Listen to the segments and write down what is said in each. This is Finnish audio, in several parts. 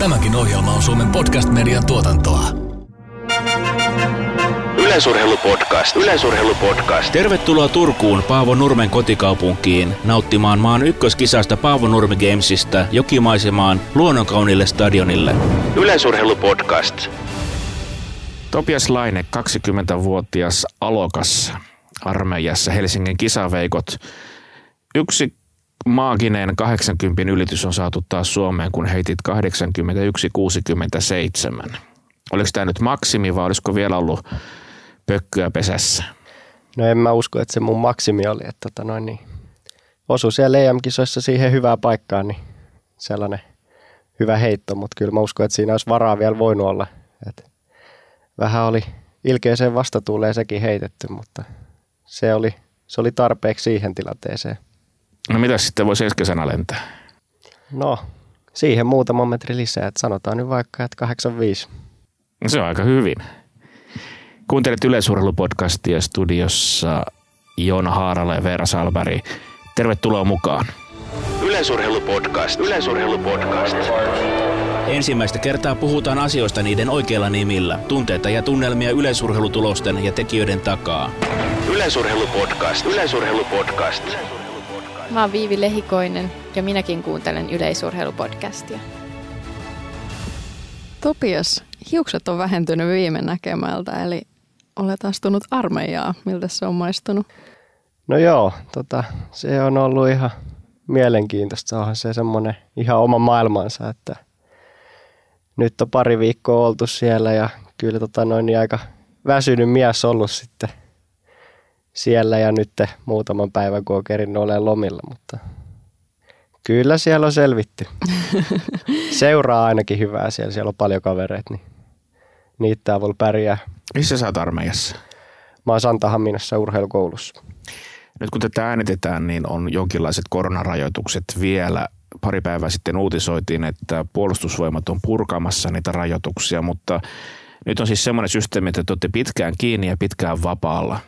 Tämäkin ohjelma on Suomen podcast-median tuotantoa. Yleisurheilupodcast. Yleisurheilupodcast. Tervetuloa Turkuun Paavo Nurmen kotikaupunkiin nauttimaan maan ykköskisasta Paavo Nurmi Gamesista jokimaisemaan luonnonkaunille stadionille. Yleisurheilupodcast. Topias Laine, 20-vuotias alokas armeijassa Helsingin kisaveikot. Yksi maaginen 80 ylitys on saatu taas Suomeen, kun heitit 81-67. Oliko tämä nyt maksimi vai olisiko vielä ollut pökkyä pesässä? No en mä usko, että se mun maksimi oli, että tota noin, niin osui siellä EM-kisoissa siihen hyvään paikkaan, niin sellainen hyvä heitto, mutta kyllä mä uskon, että siinä olisi varaa vielä voinut olla. Et vähän oli ilkeeseen vastatuuleen sekin heitetty, mutta se oli, se oli tarpeeksi siihen tilanteeseen. No mitä sitten voisi ensi kesänä lentää? No, siihen muutama metri lisää, että sanotaan nyt vaikka, että 85. No se on aika hyvin. Kuuntelet yleisurheilupodcastia studiossa Joona Haarala ja Veera Salberg. Tervetuloa mukaan. Yleisurheilupodcast. Yleisurheilupodcast. Ensimmäistä kertaa puhutaan asioista niiden oikeilla nimillä. Tunteita ja tunnelmia yleisurheilutulosten ja tekijöiden takaa. Yleisurheilupodcast. Yleisurheilupodcast. Mä oon Viivi Lehikoinen ja minäkin kuuntelen yleisurheilupodcastia. Topias, hiukset on vähentynyt viime näkemältä, eli olet astunut armeijaa. Miltä se on maistunut? No joo, tota, se on ollut ihan mielenkiintoista. Onhan se semmoinen ihan oma maailmansa, että nyt on pari viikkoa oltu siellä ja kyllä tota noin niin aika väsynyt mies ollut sitten siellä ja nyt muutaman päivän, kun on kerinnut olemaan lomilla, mutta kyllä siellä on selvitty. Seuraa ainakin hyvää siellä, siellä on paljon kavereita, niin niitä avulla pärjää. Missä sä oot armeijassa? Mä oon Santahaminassa urheilukoulussa. Nyt kun tätä äänitetään, niin on jonkinlaiset koronarajoitukset vielä. Pari päivää sitten uutisoitiin, että puolustusvoimat on purkamassa niitä rajoituksia, mutta nyt on siis semmoinen systeemi, että te olette pitkään kiinni ja pitkään vapaalla.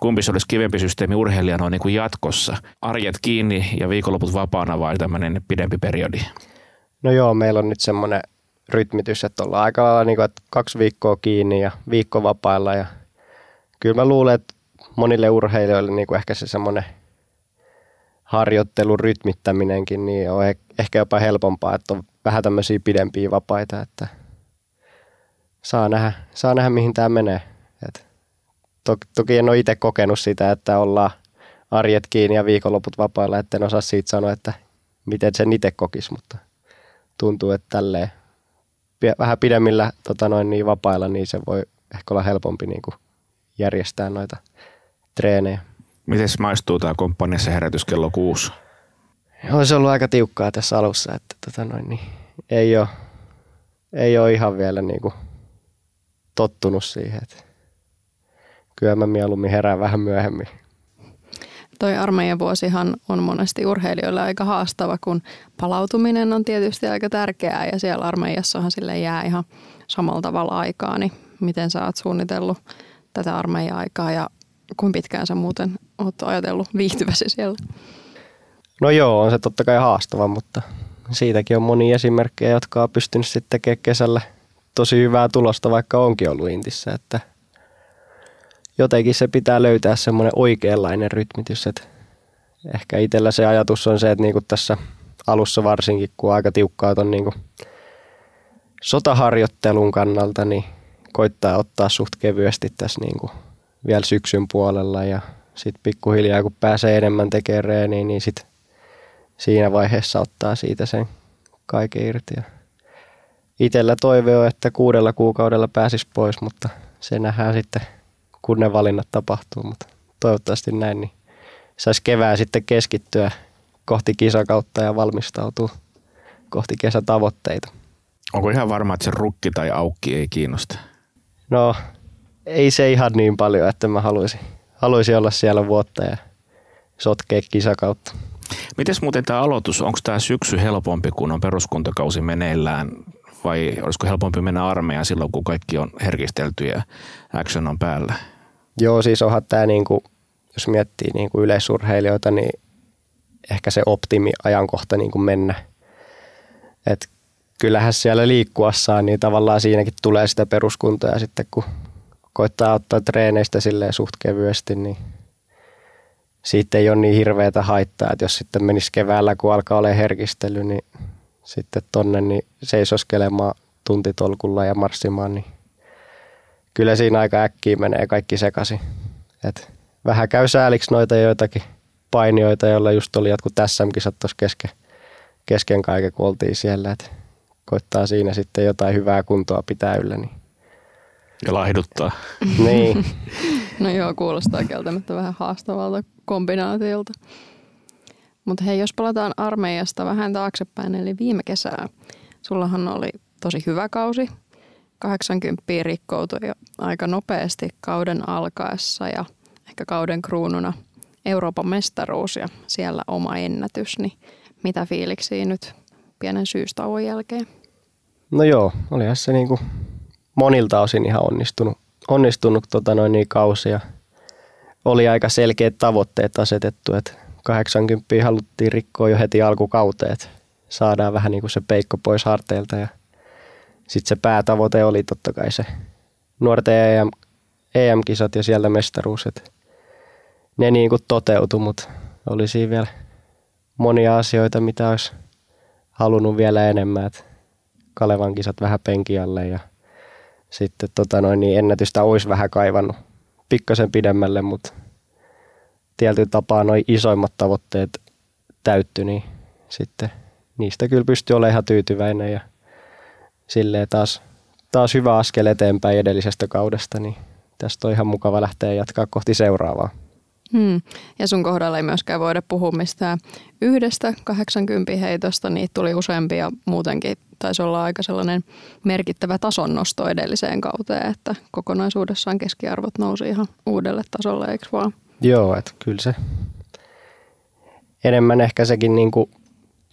Kumpi se olisi kivempi systeemi urheilijana niin kuin jatkossa? Arjet kiinni ja viikonloput vapaana vai tämmöinen pidempi periodi? No joo, meillä on nyt semmoinen rytmitys, että ollaan aika lailla niin kuin, että kaksi viikkoa kiinni ja viikko vapailla. Ja kyllä mä luulen, että monille urheilijoille niin kuin ehkä se semmoinen harjoittelun rytmittäminenkin niin on ehkä jopa helpompaa, että on vähän tämmöisiä pidempiä vapaita, että saa nähdä, saa nähdä mihin tämä menee. Toki en ole itse kokenut sitä, että ollaan arjet kiinni ja viikonloput vapailla, että en osaa siitä sanoa, että miten sen itse kokisi, mutta tuntuu, että tälleen vähän pidemmillä tota noin, niin vapailla, niin se voi ehkä olla helpompi niin kuin järjestää noita treenejä. Miten maistuu tämä komppaniassa herätys kello kuusi? On se ollut aika tiukkaa tässä alussa, että tota noin, niin ei, ole, ei ole ihan vielä niin kuin tottunut siihen. Että kyllä mä mieluummin herään vähän myöhemmin. Toi armeijan vuosihan on monesti urheilijoille aika haastava, kun palautuminen on tietysti aika tärkeää ja siellä armeijassahan sille jää ihan samalla tavalla aikaa, niin miten sä oot suunnitellut tätä armeija-aikaa ja kuinka pitkään sä muuten oot ajatellut viihtyväsi siellä? No joo, on se totta kai haastava, mutta siitäkin on moni esimerkkejä, jotka on pystynyt sitten tekemään kesällä tosi hyvää tulosta, vaikka onkin ollut Intissä, että jotenkin se pitää löytää semmoinen oikeanlainen rytmitys, että ehkä itsellä se ajatus on se, että niinku tässä alussa varsinkin, kun aika tiukkaa on niinku sotaharjoittelun kannalta, niin koittaa ottaa suht kevyesti tässä niinku vielä syksyn puolella ja sitten pikkuhiljaa kun pääsee enemmän tekemään reeniä, niin sit siinä vaiheessa ottaa siitä sen kaiken irti. Ja itellä toive on, että kuudella kuukaudella pääsis pois, mutta se nähdään sitten, kun ne valinnat tapahtuu, mutta toivottavasti näin, niin saisi kevää sitten keskittyä kohti kisakautta ja valmistautua kohti kesätavoitteita. Onko ihan varma, että se rukki tai aukki ei kiinnosta? No, ei se ihan niin paljon, että mä haluaisin, haluaisin olla siellä vuotta ja sotkea kisakautta. Mites muuten tämä aloitus, onko tämä syksy helpompi, kun on peruskuntakausi meneillään vai olisiko helpompi mennä armeijaan silloin, kun kaikki on herkistelty ja action on päällä? Joo, siis onhan tämä, niinku, jos miettii niinku yleisurheilijoita, niin ehkä se optimi-ajankohta niinku mennä. Et kyllähän siellä liikkuessaan, niin tavallaan siinäkin tulee sitä peruskuntoa ja sitten kun koittaa ottaa treeneistä silleen suht kevyesti, niin siitä ei ole niin hirveätä haittaa, että jos sitten menisi keväällä, kun alkaa olla herkistely, niin sitten tonne niin seisoskelemaan tuntitolkulla ja marssimaan, niin kyllä siinä aika äkkiä menee kaikki sekaisin. Et vähän käy sääliksi noita joitakin painioita, joilla just oli jotkut SM-kisat tuossa kesken, kesken kaiken, kun oltiin siellä. Et koittaa siinä sitten jotain hyvää kuntoa pitää yllä. Niin. Ja laihduttaa. niin. No joo, kuulostaa kieltämättä vähän haastavalta kombinaatiolta. Mutta hei, jos palataan armeijasta vähän taaksepäin, eli viime kesää, sullahan oli tosi hyvä kausi. 80 rikkoutui jo aika nopeasti kauden alkaessa ja ehkä kauden kruununa Euroopan mestaruus ja siellä oma ennätys. Niin mitä fiiliksiä nyt pienen syystauon jälkeen? No joo, olihan se niinku monilta osin ihan onnistunut, onnistunut tota noin niin kausia. Oli aika selkeät tavoitteet asetettu, että 80 haluttiin rikkoa jo heti alkukauteen, että saadaan vähän niin kuin se peikko pois harteilta ja sitten se päätavoite oli totta kai se nuorten EM, EM-kisat ja siellä mestaruus, että ne niin kuin toteutui, mutta oli siinä vielä monia asioita, mitä olisi halunnut vielä enemmän, että Kalevan kisat vähän penkialle ja sitten tota noin, niin ennätystä olisi vähän kaivannut pikkasen pidemmälle, mutta tietyllä tapaa noin isoimmat tavoitteet täytty, niin sitten niistä kyllä pystyy olemaan ihan tyytyväinen ja silleen taas, taas hyvä askel eteenpäin edellisestä kaudesta, niin tästä on ihan mukava lähteä jatkaa kohti seuraavaa. Hmm. Ja sun kohdalla ei myöskään voida puhua mistään yhdestä 80 heitosta, niitä tuli useampia muutenkin. Taisi olla aika sellainen merkittävä tasonnosto edelliseen kauteen, että kokonaisuudessaan keskiarvot nousi ihan uudelle tasolle, eikö vaan? Joo, että kyllä se enemmän ehkä sekin niin kuin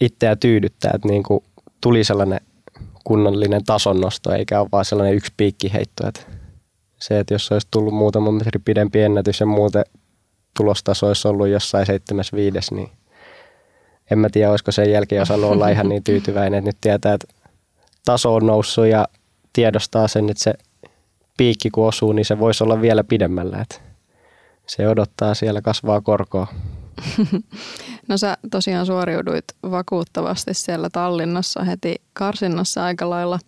itseä tyydyttää, että niin kuin tuli sellainen kunnollinen tasonnosto, eikä ole vaan sellainen yksi piikkiheitto. Että se, että jos olisi tullut muutama metri pidempi ennätys ja muuten tulostaso olisi ollut jossain 75, niin en mä tiedä, olisiko sen jälkeen osannut olla ihan niin tyytyväinen, että nyt tietää, että taso on noussut ja tiedostaa sen, että se piikki kun osuu, niin se voisi olla vielä pidemmällä. Että se odottaa siellä kasvaa korkoa. No sä tosiaan suoriuduit vakuuttavasti siellä Tallinnassa heti karsinnassa aika lailla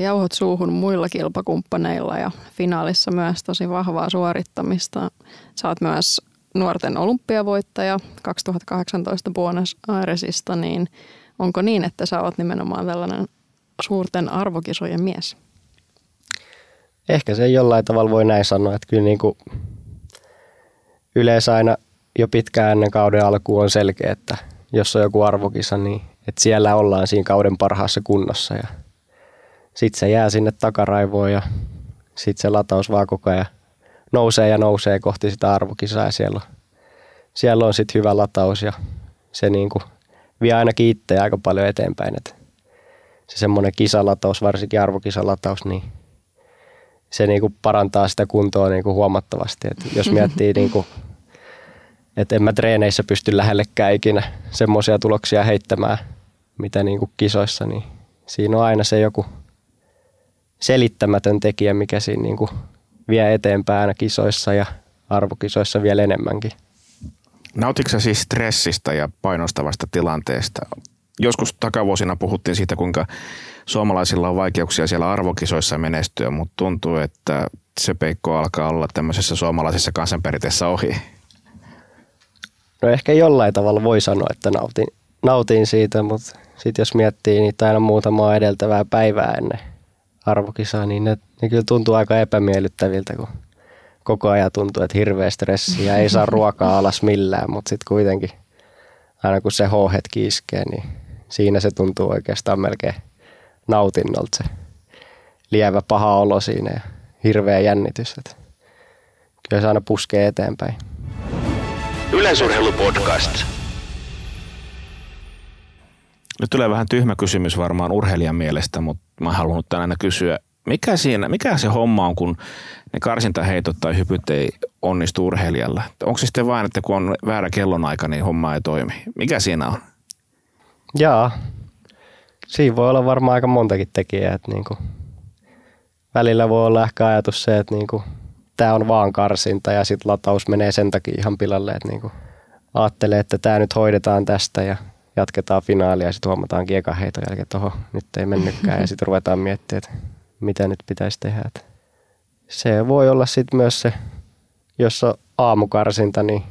jauhot suuhun muilla kilpakumppaneilla ja finaalissa myös tosi vahvaa suorittamista. Oot myös nuorten olympiavoittaja 2018 Buenos Airesista, niin onko niin, että sä oot nimenomaan tällainen suurten arvokisojen mies? Ehkä se jollain tavalla voi näin sanoa, että kyllä niin kuin yleensä aina jo pitkään ennen kauden alkuun on selkeä, että jos on joku arvokisa, niin että siellä ollaan siinä kauden parhaassa kunnossa ja sitten se jää sinne takaraivoon ja sitten se lataus vaan koko ajan nousee ja nousee kohti sitä arvokisaa ja siellä on, siellä on sitten hyvä lataus ja se niinku vie ainakin itseä aika paljon eteenpäin. Et se semmoinen kisalataus, varsinkin arvokisalataus, niin se niinku parantaa sitä kuntoa niinku huomattavasti. Et jos miettii, niinku, että en mä treeneissä pysty lähellekään ikinä semmoisia tuloksia heittämään, mitä niinku kisoissa, niin siinä on aina se joku selittämätön tekijä, mikä siinä niinku vie eteenpäin aina kisoissa ja arvokisoissa vielä enemmänkin. Nautitko siis stressistä ja painostavasta tilanteesta? Joskus takavuosina puhuttiin siitä, kuinka suomalaisilla on vaikeuksia siellä arvokisoissa menestyä, mutta tuntuu, että se peikko alkaa olla tämmöisessä suomalaisessa kansanperinteessä ohi. No ehkä jollain tavalla voi sanoa, että nautin, nautin siitä, mutta sitten jos miettii niitä aina muutamaa edeltävää päivää ennen arvokisaa, niin ne, ne kyllä tuntuu aika epämiellyttäviltä, kun koko ajan tuntuu, että hirveä stressi ja ei saa ruokaa alas millään, mutta sitten kuitenkin aina kun se H-hetki iskee, niin siinä se tuntuu oikeastaan melkein nautinnolta se lievä paha olo siinä ja hirveä jännitys. Että kyllä se aina puskee eteenpäin. Yleisurheilupodcast. Nyt tulee vähän tyhmä kysymys varmaan urheilijan mielestä, mutta mä haluan tänään kysyä, mikä, siinä, mikä se homma on, kun ne karsintaheitot tai hypyt ei onnistu urheilijalla? Onko se sitten vain, että kun on väärä kellonaika, niin homma ei toimi? Mikä siinä on? Jaa, siinä voi olla varmaan aika montakin tekijää. Että niin kuin, välillä voi olla ehkä ajatus se, että niin kuin, tämä on vaan karsinta ja sitten lataus menee sen takia ihan pilalle, että niin kuin, ajattelee, että tämä nyt hoidetaan tästä ja jatketaan finaalia ja sitten huomataan kiekan heiton jälkeen, että nyt ei mennytkään ja sitten ruvetaan miettimään, että mitä nyt pitäisi tehdä. Että se voi olla sitten myös se, jos on aamukarsinta, niin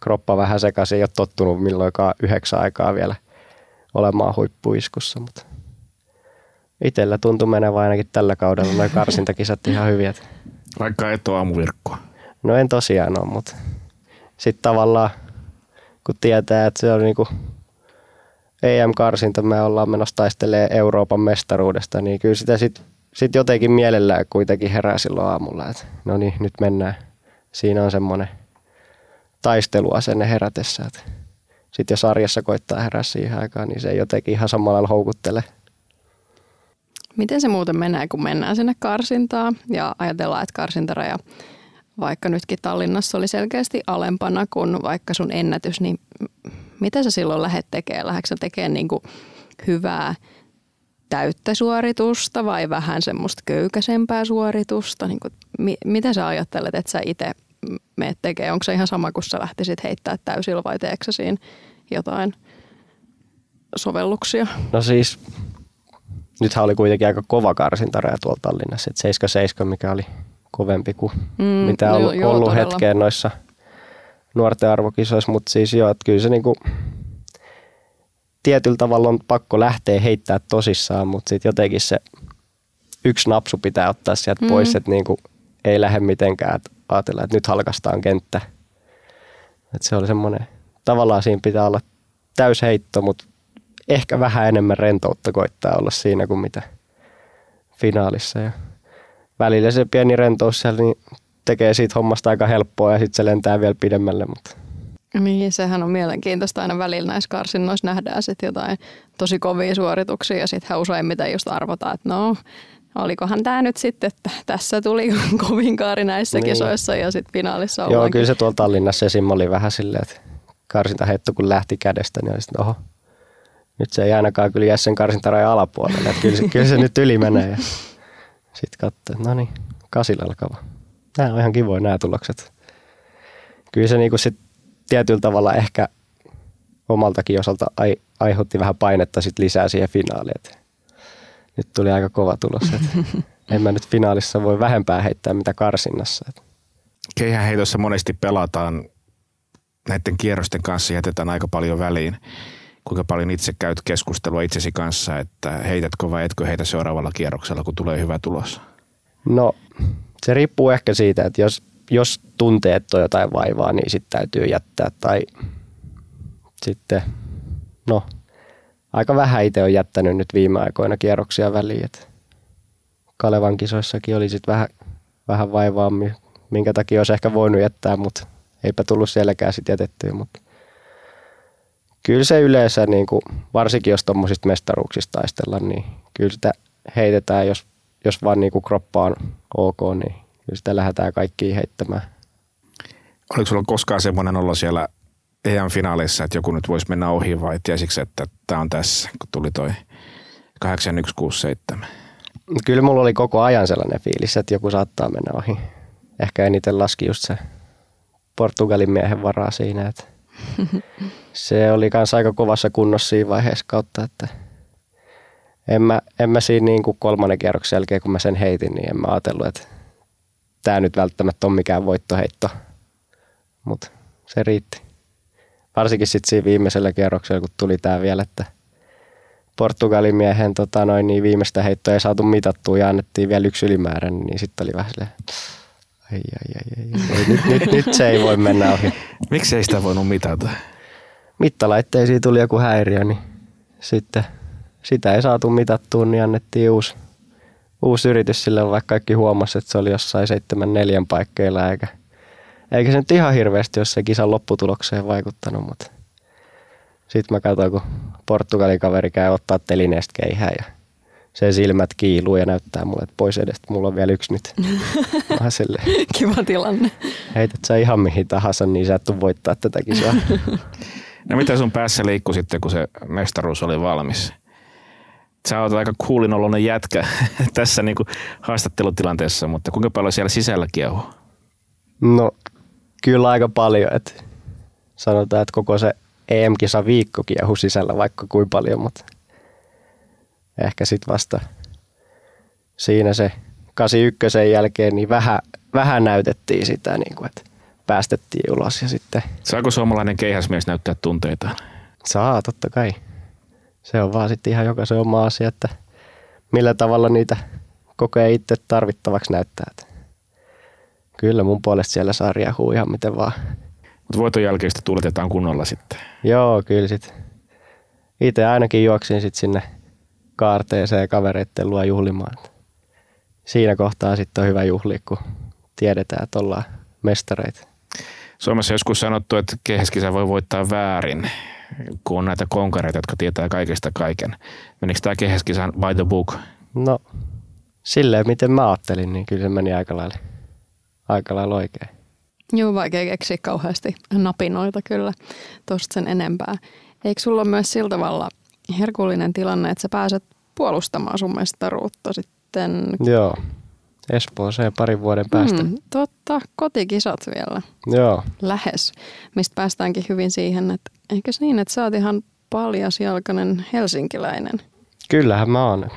kroppa vähän sekaisin, ei ole tottunut milloinkaan yhdeksän aikaa vielä olemaan huippuiskussa, mutta itsellä tuntui menevän ainakin tällä kaudella noin karsintakisat ihan hyviä. Vaikka et ole aamuvirkkoa. No en tosiaan ole, mutta sitten tavallaan kun tietää, että se on niinku EM-karsinta, me ollaan menossa taistelemaan Euroopan mestaruudesta, niin kyllä sitä sitten sit jotenkin mielellään kuitenkin herää silloin aamulla, että no niin, nyt mennään. Siinä on semmoinen taisteluasenne herätessä, sitten jos arjessa koittaa herää siihen aikaan, niin se jotenkin ihan samalla lailla houkuttele. Miten se muuten menee, kun mennään sinne karsintaan ja ajatellaan, että karsintaraja vaikka nytkin Tallinnassa oli selkeästi alempana kuin vaikka sun ennätys, niin mitä sä silloin lähdet tekemään? Lähdetkö sä tekemään niin hyvää täyttä suoritusta vai vähän semmoista köykäisempää suoritusta? Niin kuin, mi- mitä sä ajattelet, että sä itse meet tekemään? Onko se ihan sama, kun sä lähtisit heittää täysillä vai teekö sä siinä jotain sovelluksia? No siis, nythän oli kuitenkin aika kova karsintaraja tuolla Tallinnassa, että 77, mikä oli kovempi kuin mm, mitä on ollut, joo, ollut hetkeen noissa nuorten arvokisoissa, mutta siis joo, että kyllä se niinku, tietyllä tavalla on pakko lähteä heittää tosissaan, mutta sitten jotenkin se yksi napsu pitää ottaa sieltä mm. pois, että niinku, ei lähde mitenkään, että ajatellaan, että nyt halkastaan kenttä. Että se oli semmoinen, tavallaan siinä pitää olla täysheitto, mutta ehkä vähän enemmän rentoutta koittaa olla siinä kuin mitä finaalissa. Ja välillä se pieni rentous siellä niin tekee siitä hommasta aika helppoa ja sitten se lentää vielä pidemmälle. Mutta. Niin, sehän on mielenkiintoista aina välillä näissä karsinnoissa nähdään sitten jotain tosi kovia suorituksia ja sitten useimmiten just arvotaan, että no, olikohan tämä nyt sitten, että tässä tuli kovin kaari näissä niin. kisoissa ja sitten finaalissa Joo, kyllä se tuolla Tallinnassa esim. oli vähän silleen, että karsintaheitto kun lähti kädestä, niin oli sitten, oho, nyt se ei ainakaan kyllä jää sen karsintarajan alapuolelle, että kyllä se, kyllä se nyt yli menee. Sitten katsoo, että no niin, kasilla alkava. Nämä on ihan kivoja nämä tulokset. Kyllä se niinku sit tietyllä tavalla ehkä omaltakin osalta ai, aiheutti vähän painetta sit lisää siihen finaaliin. Et nyt tuli aika kova tulos. Et en mä nyt finaalissa voi vähempää heittää mitä karsinnassa. Et. Keihäheitossa monesti pelataan näiden kierrosten kanssa jätetään aika paljon väliin. Kuinka paljon itse käyt keskustelua itsesi kanssa, että heitätkö vai etkö heitä seuraavalla kierroksella, kun tulee hyvä tulos? No se riippuu ehkä siitä, että jos, jos tuntee, että on jotain vaivaa, niin sitten täytyy jättää. Tai sitten, no aika vähän itse on jättänyt nyt viime aikoina kierroksia väliin. Et Kalevan kisoissakin oli sitten vähän, vähän vaivaa, minkä takia olisi ehkä voinut jättää, mutta eipä tullut sielläkään sitten jätettyä. Mutta kyllä se yleensä, niin kuin, varsinkin jos tuommoisista mestaruuksista taistellaan, niin kyllä sitä heitetään, jos, jos vaan niin kuin kroppa on ok, niin kyllä sitä lähdetään kaikkiin heittämään. Oliko sulla koskaan semmoinen olla siellä EM-finaaleissa, että joku nyt voisi mennä ohi vai tiesikö, että tämä on tässä, kun tuli toi 8167? Kyllä mulla oli koko ajan sellainen fiilis, että joku saattaa mennä ohi. Ehkä eniten laski just se Portugalin miehen varaa siinä, että se oli myös aika kovassa kunnossa siinä vaiheessa kautta, että en mä, en mä siinä niin kuin kolmannen kierroksen jälkeen, kun mä sen heitin, niin en mä ajatellut, että tämä nyt välttämättä on mikään voittoheitto. Mutta se riitti. Varsinkin sitten siinä viimeisellä kierroksella, kun tuli tämä vielä, että Portugalin miehen tota noin, niin viimeistä heittoa ei saatu mitattua ja annettiin vielä yksi ylimääräinen, niin sitten oli vähän silleen, ai, ai, ai, ai, ai. Nyt, nyt, nyt, se ei voi mennä ohi. Miksi ei sitä voinut mitata? Mittalaitteisiin tuli joku häiriö, niin sitten sitä ei saatu mitattua, niin annettiin uusi, uusi yritys sille, vaikka kaikki huomasi, että se oli jossain 7-4 paikkeilla, eikä, eikä se nyt ihan hirveästi, jos se kisan lopputulokseen vaikuttanut, mutta sitten mä katsoin, kun Portugalin kaveri käy ottaa telineestä keihää ja se silmät kiiluu ja näyttää mulle, että pois edestä, mulla on vielä yksi nyt. Mä sille, Kiva tilanne. Heität sä ihan mihin tahansa, niin sä et voittaa tätä kisaa. No mitä sun päässä liikkui sitten, kun se mestaruus oli valmis? Sä oot aika kuulinoloinen jätkä tässä niin kuin haastattelutilanteessa, mutta kuinka paljon siellä sisällä kiehuu? No kyllä aika paljon, että sanotaan, että koko se EM-kisa viikko kiehu sisällä vaikka kuin paljon, mutta ehkä sitten vasta siinä se 81 jälkeen niin vähän, vähän näytettiin sitä, niin kuin, että päästettiin ulos ja sitten Saako suomalainen keihäsmies näyttää tunteitaan? saa totta kai. Se on vaan sitten ihan jokaisen oma asia, että millä tavalla niitä kokee itse tarvittavaksi näyttää. Että kyllä mun puolesta siellä saa riehua ihan miten vaan. Mutta voiton jälkeistä tuuletetaan kunnolla sitten. Joo, kyllä sit. Itse ainakin juoksin sit sinne kaarteeseen kavereitten luo juhlimaan. Siinä kohtaa sitten on hyvä juhli, kun tiedetään, että ollaan mestareita. Suomessa joskus sanottu, että keihäskisä voi voittaa väärin, kun on näitä konkareita, jotka tietää kaikesta kaiken. Menikö tämä keihäskisä by the book? No, silleen miten mä ajattelin, niin kyllä se meni aika lailla, aika lailla oikein. Joo, vaikea keksiä kauheasti napinoita kyllä tuosta sen enempää. Eikö sulla ole myös sillä tavalla herkullinen tilanne, että sä pääset puolustamaan sun mestaruutta sitten? Joo, Espooseen parin vuoden päästä. Hmm, totta, kotikisat vielä. Joo, Lähes. Mistä päästäänkin hyvin siihen, että eikös niin, että sä oot ihan paljasjalkainen helsinkiläinen. kyllähän mä oon.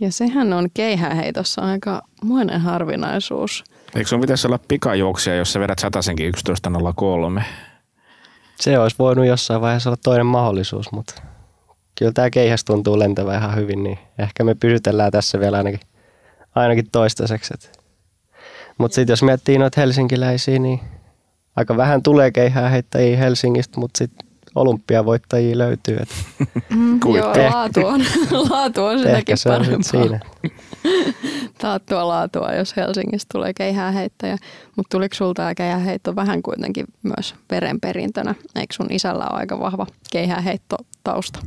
Ja sehän on keihäheitossa aika muinen harvinaisuus. Eikö sun pitäisi olla pikajuoksia, jos sä vedät satasenkin 11.03? Se olisi voinut jossain vaiheessa olla toinen mahdollisuus, mutta kyllä tämä keihäs tuntuu lentävän ihan hyvin, niin ehkä me pysytellään tässä vielä ainakin, ainakin toistaiseksi. Mutta sitten jos miettii noita helsinkiläisiä, niin aika vähän tulee keihää heittäjiä Helsingistä, mutta sitten olympiavoittajia löytyy. Et Mm, joo, laatu on, laatu on sitäkin se on parempaa. sit siinä. Taattua laatua, jos Helsingistä tulee keihääheittäjä. Mutta tuliko sulta tämä keihääheitto vähän kuitenkin myös verenperintönä? Eikö sun isällä ole aika vahva keihääheittotausta?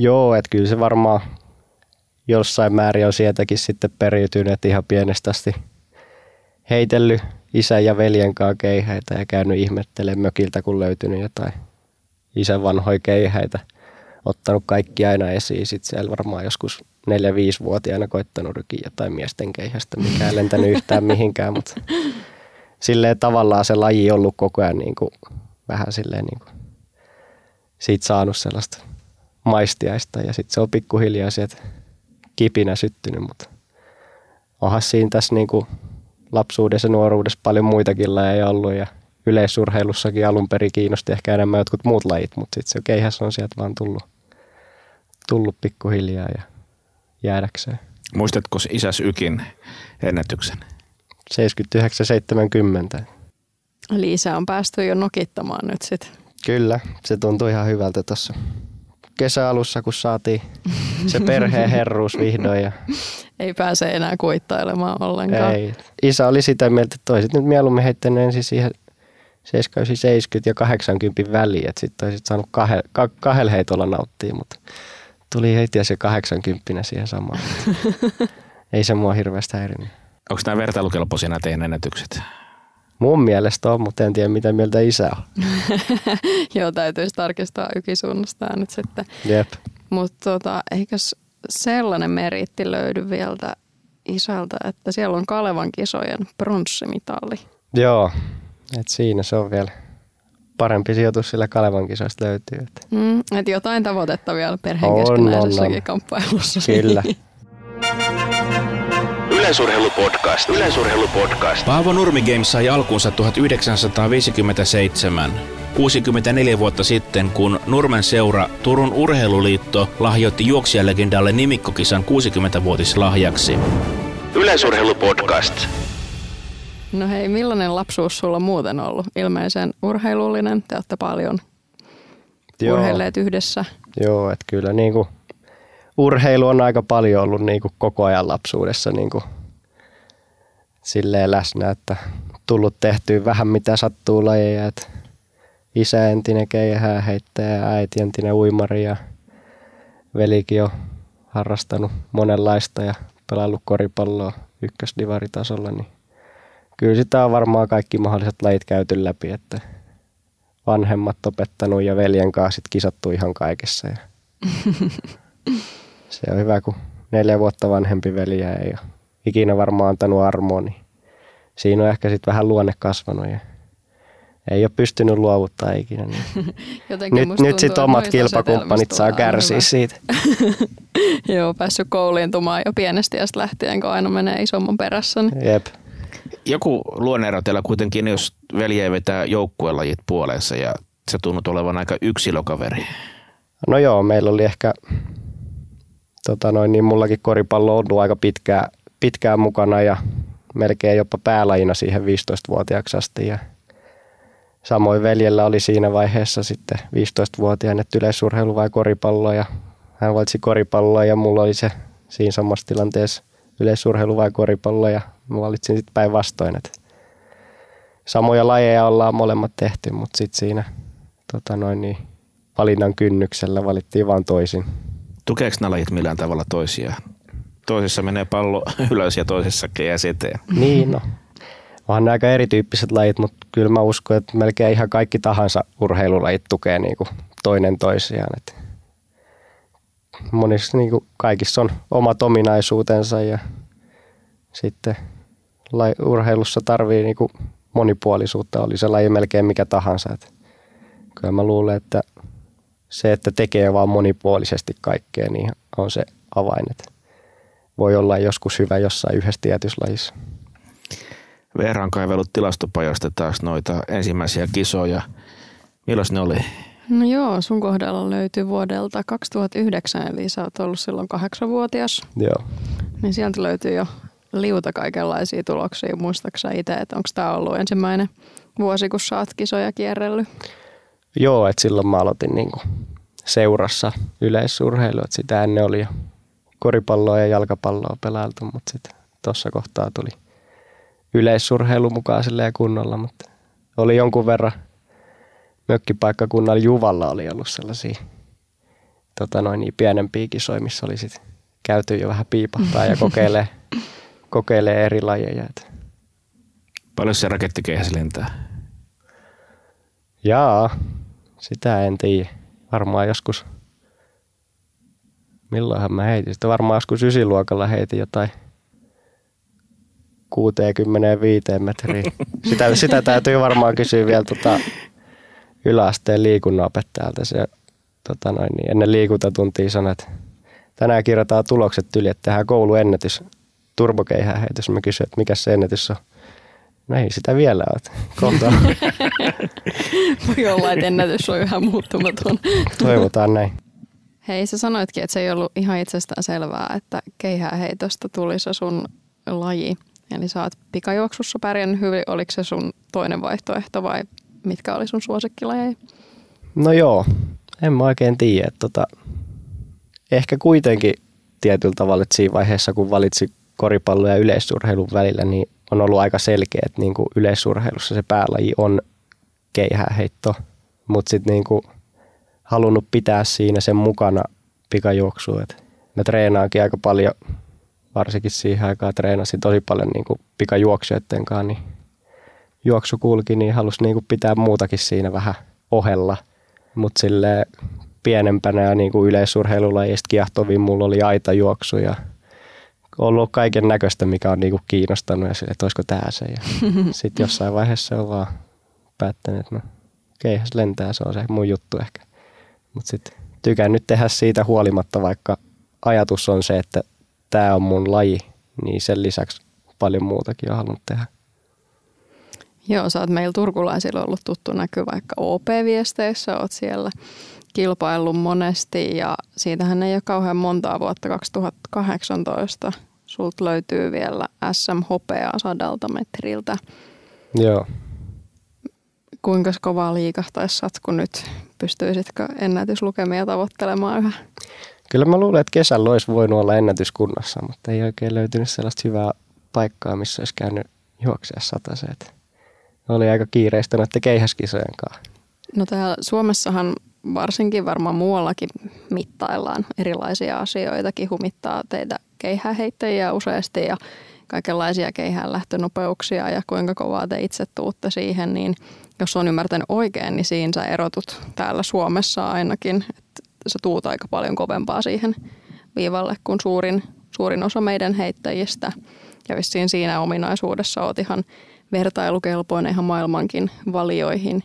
Joo, että kyllä se varmaan jossain määrin on sieltäkin sitten periytynyt, ihan pienestä asti heitellyt isän ja veljen kanssa keihäitä ja käynyt ihmettelemään mökiltä, kun löytynyt jotain isän vanhoja keihäitä. Ottanut kaikki aina esiin. Sitten siellä varmaan joskus 4-5-vuotiaana koittanut rykiä jotain miesten keihästä, mikä ei lentänyt yhtään mihinkään, mutta silleen tavallaan se laji on ollut koko ajan niin kuin, vähän silleen niin kuin, siitä saanut sellaista maistiaista ja sitten se on pikkuhiljaa sieltä kipinä syttynyt, mutta onhan siinä tässä niin kuin lapsuudessa ja nuoruudessa paljon muitakin lajeja ollut ja yleisurheilussakin alun perin kiinnosti ehkä enemmän jotkut muut lajit, mutta sitten se keihäs on sieltä vaan tullut, tullut pikkuhiljaa ja jäädäkseen. Muistatko isäs Ykin ennätyksen? 79-70. Eli isä on päästy jo nokittamaan nyt sitten. Kyllä, se tuntui ihan hyvältä tuossa kesäalussa, kun saatiin se perheen herruus vihdoin ja Ei pääse enää kuittailemaan ollenkaan. Ei. Isä oli sitä mieltä, että toisit nyt mieluummin heittänyt ensin siihen 79, 70 ja 80 väliin, että sitten olisit saanut kahde, ka, kahdella heitolla nauttia, mutta tuli heti se 80 siihen samaan. Ei se mua hirveästi häirinyt. Onko nämä vertailukelpoisia nämä teidän ennätykset? Mun mielestä on, mutta en tiedä mitä mieltä isä on. Joo, täytyisi tarkistaa ykisuunnasta tää nyt sitten. Jep. Mutta tota, eikös sellainen meriitti löydy vielä isältä, että siellä on Kalevan kisojen pronssimitalli. Joo, et siinä se on vielä parempi sijoitus sillä Kalevan kisoista löytyy. Että. Mm, et jotain tavoitetta vielä perheen On, keskinäisessäkin on, on. kamppailussa. Kyllä. Yleisurheilupodcast. Yleisurheilupodcast. Paavo Nurmi Games sai alkunsa 1957. 64 vuotta sitten, kun Nurmen seura Turun Urheiluliitto lahjoitti juoksijalegendalle nimikkokisan 60-vuotislahjaksi. Yleisurheilupodcast. No hei, millainen lapsuus sulla on muuten ollut? Ilmeisen urheilullinen, te olette paljon Joo. urheilleet yhdessä. Joo, että kyllä niin kuin, urheilu on aika paljon ollut niin kuin koko ajan lapsuudessa niin kuin, silleen läsnä, että tullut tehtyä vähän mitä sattuu lajeja, että isä entinen keihää heittäjä ja äiti entinen uimari ja velikin on harrastanut monenlaista ja pelannut koripalloa ykkösdivaritasolla, niin kyllä sitä on varmaan kaikki mahdolliset lajit käyty läpi, että vanhemmat opettanut ja veljen kanssa sit kisattu ihan kaikessa. Ja se on hyvä, kun neljä vuotta vanhempi veli ei ole ikinä varmaan antanut armoa, niin siinä on ehkä sitten vähän luonne kasvanut ja ei ole pystynyt luovuttaa ikinä. Niin. Jotenkin nyt nyt sitten omat kilpakumppanit saa kärsiä siitä. Joo, päässyt kouliintumaan jo pienesti ja sitten lähtien, kun aina menee isomman perässä. Niin. Jep. Joku luonneero teillä kuitenkin, jos velje vetää joukkuelajit puoleensa ja se tunnut olevan aika yksilökaveri. No joo, meillä oli ehkä, tota noin, niin mullakin koripallo on ollut aika pitkään, pitkään mukana ja melkein jopa päälajina siihen 15-vuotiaaksi asti. Ja samoin veljellä oli siinä vaiheessa sitten 15-vuotiaan, että yleisurheilu vai koripallo ja hän valitsi koripalloa ja mulla oli se siinä samassa tilanteessa yleisurheilu vai koripallo ja mä valitsin sitten päinvastoin, samoja lajeja ollaan molemmat tehty, mutta sitten siinä tota noin, niin, valinnan kynnyksellä valittiin vaan toisin. Tukeeko nämä lajit millään tavalla toisiaan? Toisessa menee pallo ylös ja toisessa jää eteen. Niin, no. Onhan nämä aika erityyppiset lajit, mutta kyllä mä uskon, että melkein ihan kaikki tahansa urheilulajit tukee niin kuin toinen toisiaan. Et monissa niin kuin kaikissa on omat ominaisuutensa ja sitten urheilussa tarvii niin kuin monipuolisuutta, oli se laji melkein mikä tahansa. Et kyllä mä luulen, että se, että tekee vaan monipuolisesti kaikkea, niin on se avain. Että voi olla joskus hyvä jossain yhdessä tietyssä lajissa. Veera on kaivellut tilastopajasta taas noita ensimmäisiä kisoja. Milloin ne oli? No joo, sun kohdalla löytyy vuodelta 2009, eli sä oot ollut silloin kahdeksanvuotias. Joo. Niin sieltä löytyy jo liuta kaikenlaisia tuloksia. Muistaaksä itse, että onko tämä ollut ensimmäinen vuosi, kun sä oot kisoja kierrellyt? Joo, että silloin mä aloitin niin kuin seurassa yleisurheilu, että sitä ennen oli jo koripalloa ja jalkapalloa pelailtu, mutta sitten tuossa kohtaa tuli yleisurheilu mukaan silleen kunnolla, mutta oli jonkun verran mökkipaikkakunnalla Juvalla oli ollut sellaisia tota noin, niin pienempiä kisoja, missä oli sitten käyty jo vähän piipahtaa ja kokeilee, kokeilee eri lajeja. Paljon se rakettikeihäs lentää? Jaa, sitä en tiedä. Varmaan joskus, milloinhan mä heitin sitä, varmaan joskus ysiluokalla heitin jotain 65 metriä. Sitä, sitä täytyy varmaan kysyä vielä tota yläasteen liikunnanopettajalta. Se tota noin, niin ennen liikuntatuntia sanoi, että tänään kirjataan tulokset yli, että tehdään kouluennätys turbokeihää heitos. Mä kysyin, että mikä se ennätys on. No ei sitä vielä ole. Kohta. Voi olla, että ennätys on yhä muuttumaton. Toivotaan näin. Hei, sä sanoitkin, että se ei ollut ihan itsestään selvää, että keihääheitosta tuli se sun laji. Eli sä oot pikajuoksussa pärjännyt hyvin. Oliko se sun toinen vaihtoehto vai mitkä oli sun suosikkilajeja? No joo, en mä oikein tiedä. Tota, ehkä kuitenkin tietyllä tavalla, että siinä vaiheessa kun valitsi koripallo ja yleisurheilun välillä, niin on ollut aika selkeä, että niin kuin yleisurheilussa se päälaji on keihääheitto, mutta sitten niin kuin halunnut pitää siinä sen mukana pikajuoksua. Et mä treenaankin aika paljon, varsinkin siihen aikaan treenasin tosi paljon niin kuin pikajuoksijoiden kanssa, niin juoksu kulki, niin halusi niin kuin pitää muutakin siinä vähän ohella. Mutta sille pienempänä ja niin kuin yleisurheilulajista kiehtovin mulla oli aitajuoksu ja ollut kaiken näköistä, mikä on niinku kiinnostanut ja sille, että olisiko tämä se. Sitten jossain vaiheessa on vaan päättänyt, että no keihäs lentää, se on se mun juttu ehkä. Mutta sitten tykään nyt tehdä siitä huolimatta, vaikka ajatus on se, että tämä on mun laji, niin sen lisäksi paljon muutakin on halunnut tehdä. Joo, sä oot meillä turkulaisilla ollut tuttu näky vaikka OP-viesteissä, oot siellä kilpaillut monesti ja siitähän ei ole kauhean montaa vuotta 2018 sulta löytyy vielä SM hopeaa sadalta metriltä. Joo. Kuinka kovaa liikahtaisi satku nyt? Pystyisitkö ennätyslukemia tavoittelemaan yhä? Kyllä mä luulen, että kesällä olisi voinut olla ennätyskunnassa, mutta ei oikein löytynyt sellaista hyvää paikkaa, missä olisi käynyt juoksea sataseet. Oli aika kiireistä noiden keihäskisojen kanssa. No täällä Suomessahan varsinkin varmaan muuallakin mittaillaan erilaisia asioita. Kihumittaa teitä keihäheittäjiä useasti ja kaikenlaisia keihään lähtönopeuksia ja kuinka kovaa te itse tuutte siihen, niin jos on ymmärtänyt oikein, niin siinä sä erotut täällä Suomessa ainakin, että sä tuut aika paljon kovempaa siihen viivalle kuin suurin, suurin osa meidän heittäjistä. Ja vissiin siinä ominaisuudessa oot ihan vertailukelpoinen ihan maailmankin valioihin.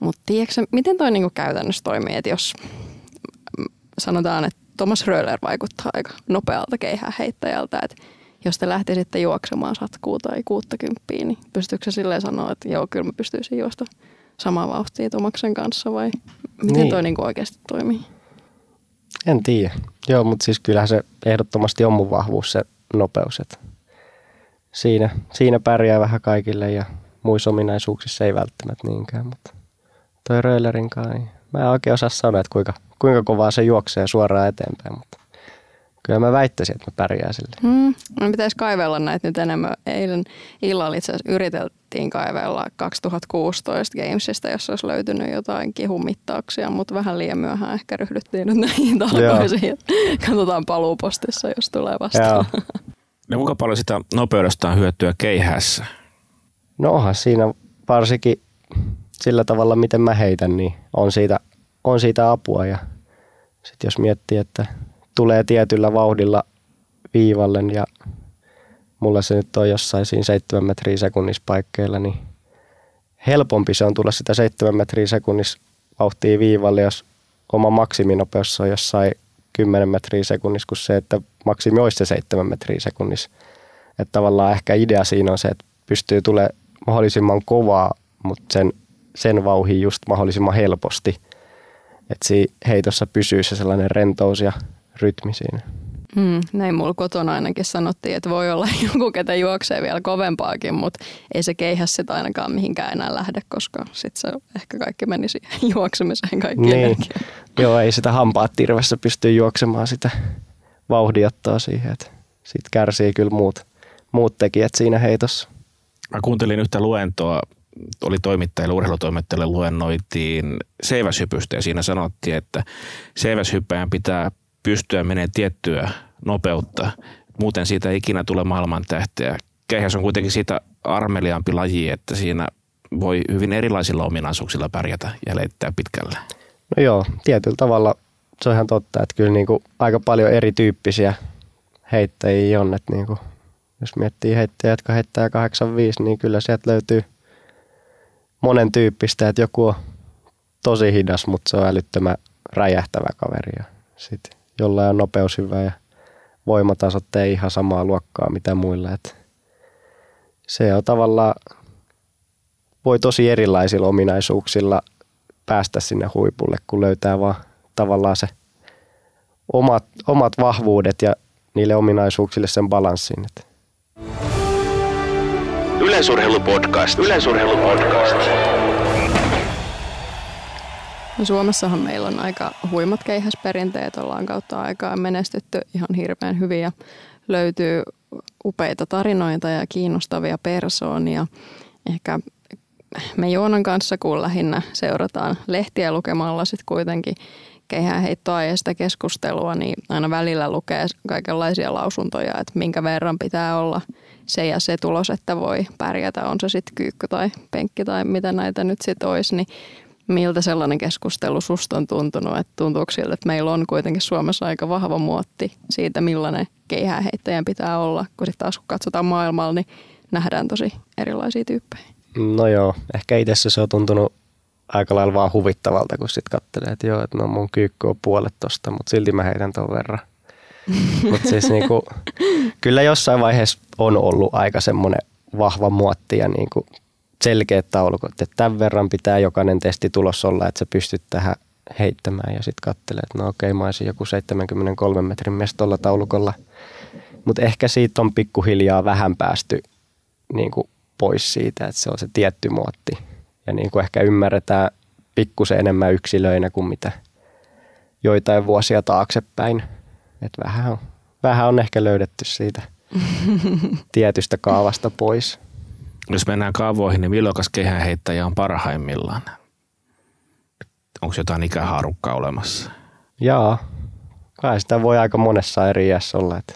Mutta tiedätkö, miten toi niinku käytännössä toimii, että jos sanotaan, että Thomas Röller vaikuttaa aika nopealta keihäheittäjältä, että jos te lähtisitte juoksemaan satkuu tai kuuttakymppiä, niin pystyykö se silleen sanoa, että joo, kyllä mä pystyisin juosta samaa vauhtia Tomaksen kanssa vai miten niin. toi niinku oikeasti toimii? En tiedä. Joo, mutta siis kyllähän se ehdottomasti on mun vahvuus se nopeus. Että siinä, siinä pärjää vähän kaikille ja muissa ominaisuuksissa ei välttämättä niinkään, mutta toi kanssa, niin mä en oikein osaa sanoa, että kuinka, kuinka kovaa se juoksee suoraan eteenpäin, mutta kyllä mä väittäisin, että mä pärjää sille. Hmm. No pitäisi kaivella näitä nyt enemmän. Eilen illalla itse asiassa yriteltiin kaivella 2016 Gamesista, jossa olisi löytynyt jotain kihumittauksia, mutta vähän liian myöhään ehkä ryhdyttiin nyt näihin talkoisiin. Katsotaan paluupostissa, jos tulee vastaan. No kuinka paljon sitä nopeudesta on hyötyä keihässä? No onhan siinä varsinkin sillä tavalla, miten mä heitän, niin on siitä, on siitä apua. Ja sitten jos miettii, että tulee tietyllä vauhdilla viivalle ja mulla se nyt on jossain siinä 7 metriä sekunnissa paikkeilla, niin helpompi se on tulla sitä 7 metriä sekunnissa vauhtia viivalle, jos oma maksiminopeus on jossain 10 metriä sekunnissa, kuin se, että maksimi olisi se 7 metriä sekunnissa. Että tavallaan ehkä idea siinä on se, että pystyy tulemaan mahdollisimman kovaa, mutta sen, sen vauhin just mahdollisimman helposti. Että siinä heitossa pysyy se sellainen rentous ja rytmi siinä. Mm, näin mulla kotona ainakin sanottiin, että voi olla joku, ketä juoksee vielä kovempaakin, mutta ei se keihä sitä ainakaan mihinkään enää lähde, koska sitten se ehkä kaikki meni siihen juoksemiseen kaikki niin. Joo, ei sitä hampaat tirvessä pysty juoksemaan sitä vauhdiottaa siihen, että sitten kärsii kyllä muut, muut tekijät siinä heitossa. Mä kuuntelin yhtä luentoa, oli toimittajille, urheilutoimittajille luennoitiin seiväshypystä ja siinä sanottiin, että seiväshyppäjän pitää pystyä menee tiettyä nopeutta. Muuten siitä ei ikinä tule maailman tähteä. Keihäs on kuitenkin siitä armeliaampi laji, että siinä voi hyvin erilaisilla ominaisuuksilla pärjätä ja leittää pitkälle. No joo, tietyllä tavalla se on ihan totta, että kyllä niin kuin aika paljon erityyppisiä heittäjiä on. Että niin kuin, jos miettii heittäjiä, jotka heittää 85, niin kyllä sieltä löytyy monen tyyppistä, että joku on tosi hidas, mutta se on älyttömän räjähtävä kaveri. Ja sitten jollain on nopeus hyvä ja voimatasot ei ihan samaa luokkaa mitä muilla. Et se on tavallaan, voi tosi erilaisilla ominaisuuksilla päästä sinne huipulle, kun löytää vaan tavallaan se omat, omat vahvuudet ja niille ominaisuuksille sen balanssin. Yleisurheilupodcast. Yleisurheilupodcast. No Suomessahan meillä on aika huimat keihäsperinteet, ollaan kautta aikaa menestytty ihan hirveän hyvin ja löytyy upeita tarinoita ja kiinnostavia persoonia. Ehkä me Joonan kanssa, kun lähinnä seurataan lehtiä lukemalla sitten kuitenkin keihäänheittoa ja sitä keskustelua, niin aina välillä lukee kaikenlaisia lausuntoja, että minkä verran pitää olla se ja se tulos, että voi pärjätä, on se sitten kyykky tai penkki tai mitä näitä nyt sitten olisi, niin Miltä sellainen keskustelu susta on tuntunut? Että tuntuuko siltä, että meillä on kuitenkin Suomessa aika vahva muotti siitä, millainen keihääheittäjän pitää olla, kun sitten taas kun katsotaan maailmalla, niin nähdään tosi erilaisia tyyppejä. No joo, ehkä itse se on tuntunut aika lailla vaan huvittavalta, kun sitten katselee, että joo, että no mun kyykky on puolet tosta, mutta silti mä heitän ton verran. mutta siis niinku, kyllä jossain vaiheessa on ollut aika semmoinen vahva muotti ja niinku selkeät taulukot, että tämän verran pitää jokainen testi tulos olla, että sä pystyt tähän heittämään ja sitten katselee, että no okei, mä olisin joku 73 metrin mies tuolla taulukolla. Mutta ehkä siitä on pikkuhiljaa vähän päästy niin kuin pois siitä, että se on se tietty muotti. Ja niin kuin ehkä ymmärretään pikkusen enemmän yksilöinä kuin mitä joitain vuosia taaksepäin. Että vähän on, vähän on ehkä löydetty siitä tietystä kaavasta pois jos mennään kaavoihin, niin milloinkas kehäheittäjä on parhaimmillaan? Onko jotain ikähaarukkaa olemassa? Jaa, kai sitä voi aika monessa eri iässä olla. Että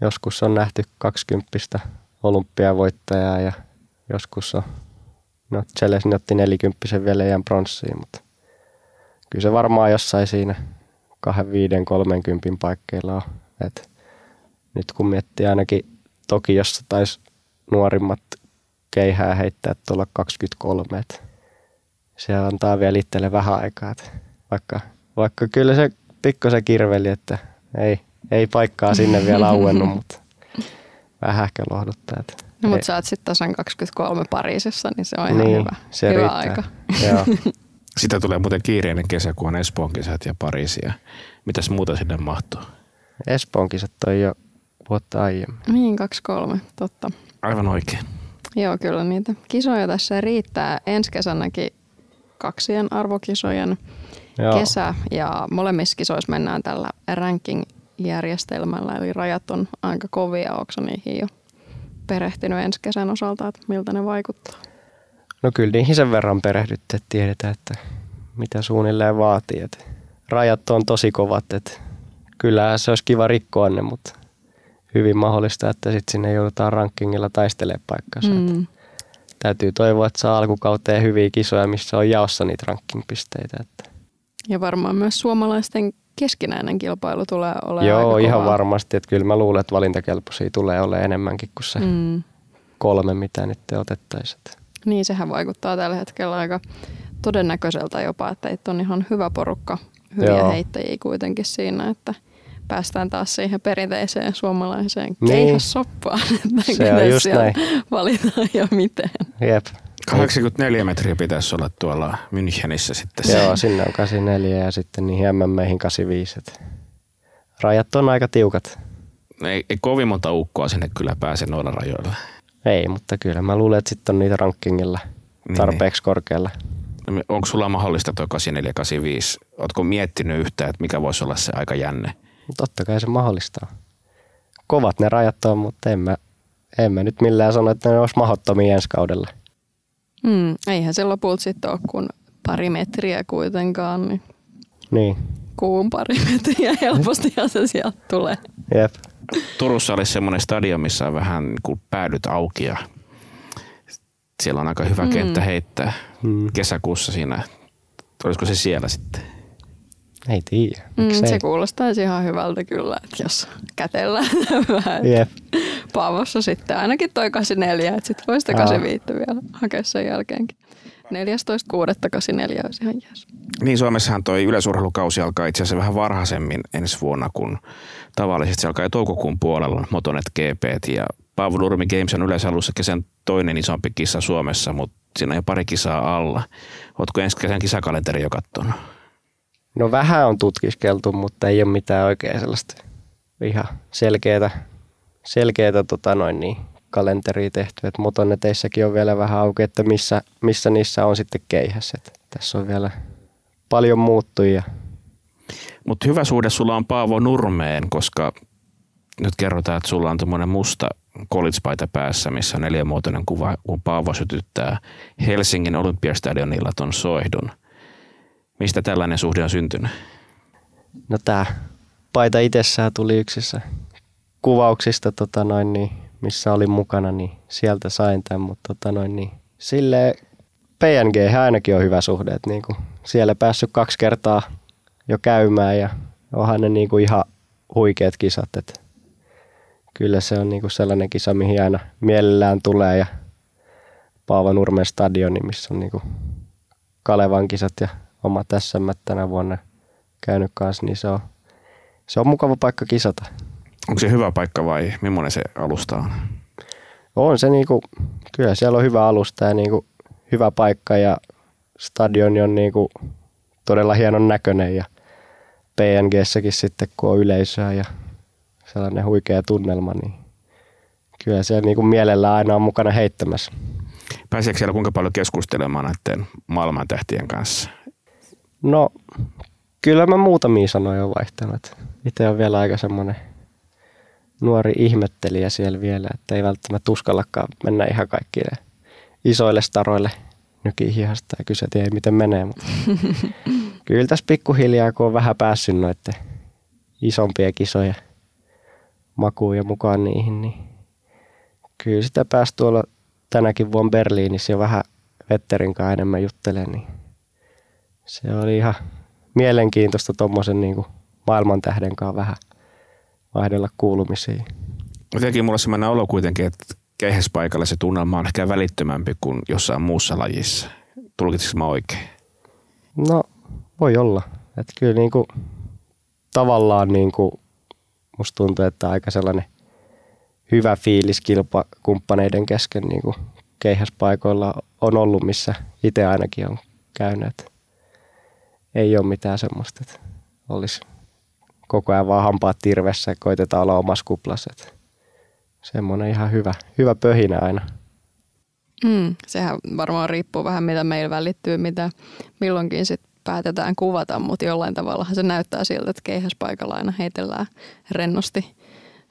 joskus on nähty 20 olympiavoittajaa ja joskus on, no Chelsea otti 40 vielä jään pronssiin, mutta kyllä se varmaan jossain siinä kahden, viiden, kolmenkympin paikkeilla on. Et nyt kun miettii ainakin Tokiossa taisi nuorimmat keihää heittää tuolla 23, että se antaa vielä itselle vähän aikaa. Vaikka, vaikka kyllä se pikkusen kirveli, että ei, ei paikkaa sinne vielä auennut, mutta vähän ehkä lohduttaa. Että No, mutta sä oot sitten tasan 23 Pariisissa, niin se on ihan niin, hyvä, se hyvä riittää. aika. Joo. Sitä tulee muuten kiireinen kesä, kun on Espoon kesät ja Pariisia. Mitäs muuta sinne mahtuu? Espoon kisat toi jo vuotta aiemmin. Niin, 23, totta. Aivan oikein. Joo, kyllä niitä kisoja tässä riittää. Ensi kesänäkin kaksien arvokisojen Joo. kesä ja molemmissa kisoissa mennään tällä ranking-järjestelmällä, eli rajat on aika kovia. Onko niihin jo perehtynyt ensi kesän osalta, että miltä ne vaikuttaa? No kyllä niihin sen verran perehdytte, että tiedetään, että mitä suunnilleen vaatii. Että rajat on tosi kovat, että kyllä se olisi kiva rikkoa ne, mutta hyvin mahdollista, että sitten sinne joudutaan rankingilla taistelemaan paikkansa. Mm. Täytyy toivoa, että saa alkukauteen hyviä kisoja, missä on jaossa niitä ranking-pisteitä. Että Ja varmaan myös suomalaisten keskinäinen kilpailu tulee olemaan Joo, aika ihan kovaa. varmasti. Että kyllä mä luulen, että valintakelpoisia tulee olemaan enemmänkin kuin se mm. Kolme, mitä nyt te otettaisiin. Niin, sehän vaikuttaa tällä hetkellä aika todennäköiseltä jopa, että on ihan hyvä porukka, hyviä Joo. heittäjiä kuitenkin siinä, että päästään taas siihen perinteiseen suomalaiseen Niin. keihässoppaan, että Se on just siellä näin. valitaan ja miten. Jep. 84 metriä pitäisi olla tuolla Münchenissä sitten. Joo, sinne on 84 ja sitten niihin MMEihin 85. Et Rajat on aika tiukat. Ei, ei kovin monta ukkoa sinne kyllä pääse noilla rajoilla. Ei, mutta kyllä mä luulen, että sitten on niitä rankingilla Niin, tarpeeksi korkealla. Onko sulla mahdollista tuo 84 85? Oletko miettinyt yhtään, että mikä voisi olla se aika jänne? Totta kai se mahdollistaa. Kovat ne rajat on, mutta en mä, en mä nyt millään sano, että ne olisi mahdottomia ensi kaudella. Mm, eihän se lopulta sitten ole kuin pari metriä kuitenkaan, niin Niin, kuun pari metriä helpostihan se sieltä tulee. jep. Turussa olisi semmoinen stadion, missä on vähän niin kuin päädyt auki ja siellä on aika hyvä Mm. kenttä heittää Mm. kesäkuussa siinä. Olisiko se siellä sitten? Ei tiedä. Mm, se kuulostaisi ihan hyvältä kyllä, että jos kätellään vähän. Jep. Paavossa sitten ainakin toi 84, että sitten voi sitä Aa. 85 vielä hakea sen jälkeenkin. 14.6.84 olisi ihan jees. Niin Suomessahan toi yleisurheilukausi alkaa itse asiassa vähän varhaisemmin ensi vuonna, kun tavallisesti se alkaa jo toukokuun puolella Motonet GP ja Paavo Nurmi Games on yleensä alussa kesän toinen isompi kisa Suomessa, mutta siinä on jo pari kisaa alla. Oletko ensi kesän kisakalenteri jo kattonut? No vähän on tutkiskeltu, mutta ei ole mitään oikein sellaista ihan selkeätä, selkeätä tota noin niin, kalenteria tehty. Et motoneteissäkin on vielä vähän auki, että missä, missä niissä on sitten keihäs. Et tässä on vielä paljon muuttuja. Mutta hyvä suhde sulla on Paavo Nurmeen, koska nyt kerrotaan, että sulla on tuommoinen musta college-paita päässä, missä on neljämuotoinen kuva, kun Paavo sytyttää Helsingin Olympiastadionilla ton soihdun. Mistä tällainen suhde on syntynyt? No tämä paita itsessään tuli yksissä kuvauksista, tota noin, niin, missä olin mukana, niin sieltä sain tämän, mutta tota noin, niin, sille PNG ainakin on hyvä suhde, että niin kuin siellä päässyt kaksi kertaa jo käymään ja onhan ne niin kuin ihan huikeat kisat, että kyllä se on niin kuin sellainen kisa, mihin aina mielellään tulee ja Paavo Nurmen stadioni, missä on niin kuin Kalevan kisat ja omat SM tänä vuonna käynyt kanssa, niin se on, se on mukava paikka kisata. Onko se hyvä paikka vai millainen se alusta on? On se niinku, kyllä siellä on hyvä alusta ja niinku hyvä paikka ja stadioni on niinku todella hienon näköinen ja PNGssäkin sitten kun on yleisöä ja sellainen huikea tunnelma, niin kyllä siellä niinku mielellään aina on mukana heittämässä. Pääseekö siellä kuinka paljon keskustelemaan näiden maailman tähtien kanssa? No, kyllä mä muutamia sanoja olen vaihtanut. Itse on vielä aika semmoinen nuori ihmettelijä siellä vielä, että ei välttämättä uskallakaan mennä ihan kaikille isoille staroille nykihihasta ja kysyä, ei miten menee. Mutta kyllä tässä pikkuhiljaa, kun on vähän päässyt noiden isompia kisoja makuun ja mukaan niihin, niin kyllä sitä pääsi tuolla tänäkin vuonna Berliinissä jo vähän Vetterin kanssa enemmän juttelemaan, niin se oli ihan mielenkiintoista tuommoisen niin maailman tähden kanssa vähän vaihdella kuulumisiin. Jotenkin mulla semmoinen olo kuitenkin, että keihäspaikalla se tunnelma on ehkä välittömämpi kuin jossain muussa lajissa. Tulkitsinko mä oikein? No, voi olla. Että kyllä niin kuin, tavallaan niin kuin, musta tuntuu, että aika sellainen hyvä fiilis kilpakumppaneiden kesken niin kuin keihäspaikoilla on ollut, missä itse ainakin on käynyt. Ei ole mitään semmoista, että olisi koko ajan vaan hampaat tirvessä ja koitetaan olla omassa kuplassa. Että semmoinen ihan hyvä, hyvä pöhinä aina. Mm, sehän varmaan riippuu vähän mitä meillä välittyy, mitä milloinkin sit päätetään kuvata, mutta jollain tavalla se näyttää siltä, että keihäspaikalla aina heitellään rennosti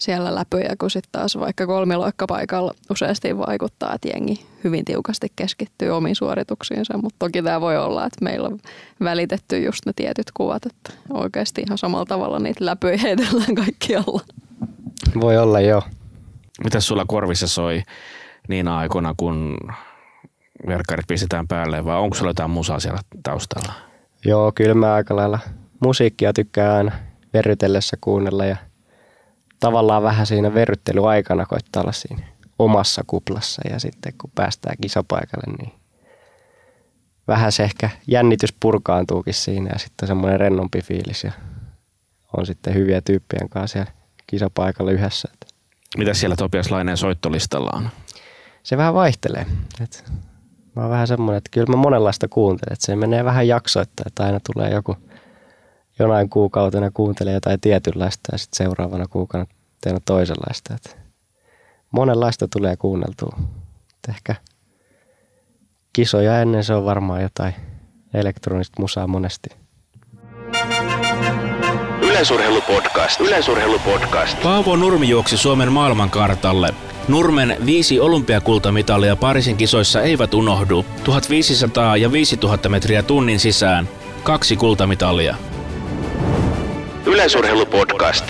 siellä läpöjä, kun sitten taas vaikka kolmiloikkapaikalla useasti vaikuttaa, että jengi hyvin tiukasti keskittyy omiin suorituksiinsa, mutta toki tämä voi olla, että meillä on välitetty just ne tietyt kuvat, että oikeasti ihan samalla tavalla niitä läpöjä heitellään kaikkialla. Voi olla, joo. Mitäs sulla korvissa soi niinä aikoina, kun verkkarit pistetään päälle, vai onko sulla jotain musaa siellä taustalla? Joo, kyllä mä aika lailla musiikkia tykkään verrytellessä kuunnella ja tavallaan vähän siinä verryttelyaikana koittaa olla siinä omassa kuplassa ja sitten kun päästään kisapaikalle, niin vähän se ehkä jännitys purkaantuukin siinä ja sitten semmoinen rennompi fiilis ja on sitten hyviä tyyppien kanssa siellä kisapaikalla yhdessä. Mitä siellä Topias Laineen soittolistalla on? Se vähän vaihtelee. Et mä oon vähän semmoinen, että kyllä mä monenlaista kuuntelen. Että se menee vähän jaksoittaa, että aina tulee joku jonain kuukautena kuuntelee jotain tietynlaista ja sitten seuraavana kuukautena toisenlaista. Että monenlaista tulee kuunneltua. Et ehkä kisoja ennen se on varmaan jotain elektronista musaa monesti. Yleisurheilupodcast. Yleisurheilupodcast. Paavo Nurmi juoksi Suomen maailmankartalle. Nurmen viisi olympiakultamitalia Pariisin kisoissa eivät unohdu. 1500 ja 5000 metriä tunnin sisään. Kaksi kultamitalia. Yleisurheilupodcast.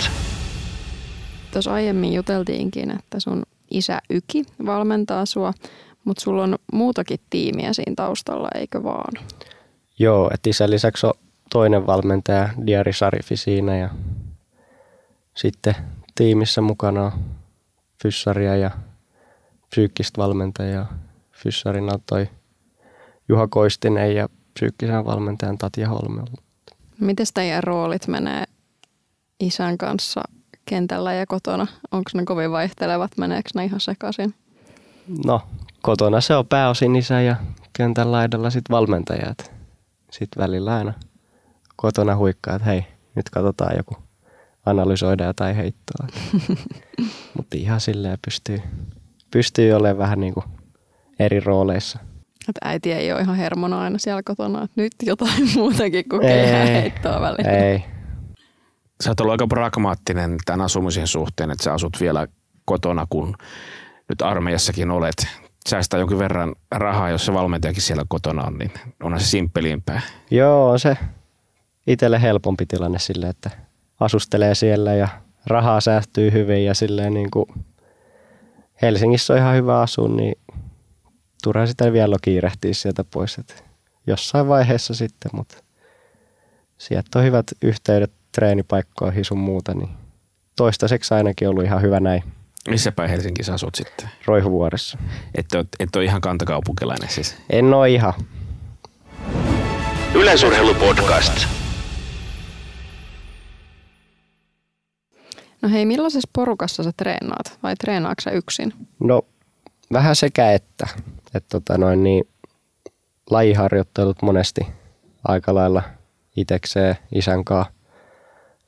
Tuossa aiemmin juteltiinkin, että sun isä Yki valmentaa sua, mutta sulla on muutakin tiimiä siinä taustalla, eikö vaan? Joo, että isän lisäksi on toinen valmentaja, Diari Sarifi siinä ja sitten tiimissä mukana on fyssaria ja psyykkistä valmentajaa. Fyssarina on toi Juha Koistinen ja psyykkisen valmentajan Tatja Holme. Miten teidän roolit menee isän kanssa kentällä ja kotona? Onko ne kovin vaihtelevat? Meneekö ne ihan sekaisin? No, kotona se on pääosin isä ja kentän laidalla sitten valmentajat. Sitten välillä aina kotona huikkaa, että hei, nyt katsotaan joku, analysoida jotain heittoa. Mutta ihan silleen pystyy, pystyy olemaan vähän niin kuin eri rooleissa. Et äiti ei ole ihan hermona aina siellä kotona, että nyt jotain muutakin kuin heittoa välillä. Ei, Sä oot ollut aika pragmaattinen tämän asumisen suhteen, että sä asut vielä kotona, kun nyt armeijassakin olet. Säästää jonkin verran rahaa, jos se valmentajakin siellä kotona on, niin onhan se simppelimpää. Joo, on se itselle helpompi tilanne sille, että asustelee siellä ja rahaa säästyy hyvin ja silleen niin kuin Helsingissä on ihan hyvä asua, niin turha sitä vielä kiirehtiä sieltä pois. Että jossain vaiheessa sitten, mutta sieltä on hyvät yhteydet treenipaikkoihin sun muuta, niin toistaiseksi ainakin ollut ihan hyvä näin Missä päin Helsingissä asut sitten? Roihuvuoressa. Et ole, et ole ihan kantakaupunkilainen siis. En ole ihan. Yleisurheilupodcast. No hei, millaisessa porukassa sä treenaat vai treenaatko sä yksin? No vähän sekä että. että tota noin, niin, lajiharjoittelut monesti aika lailla itekseen isän kanssa.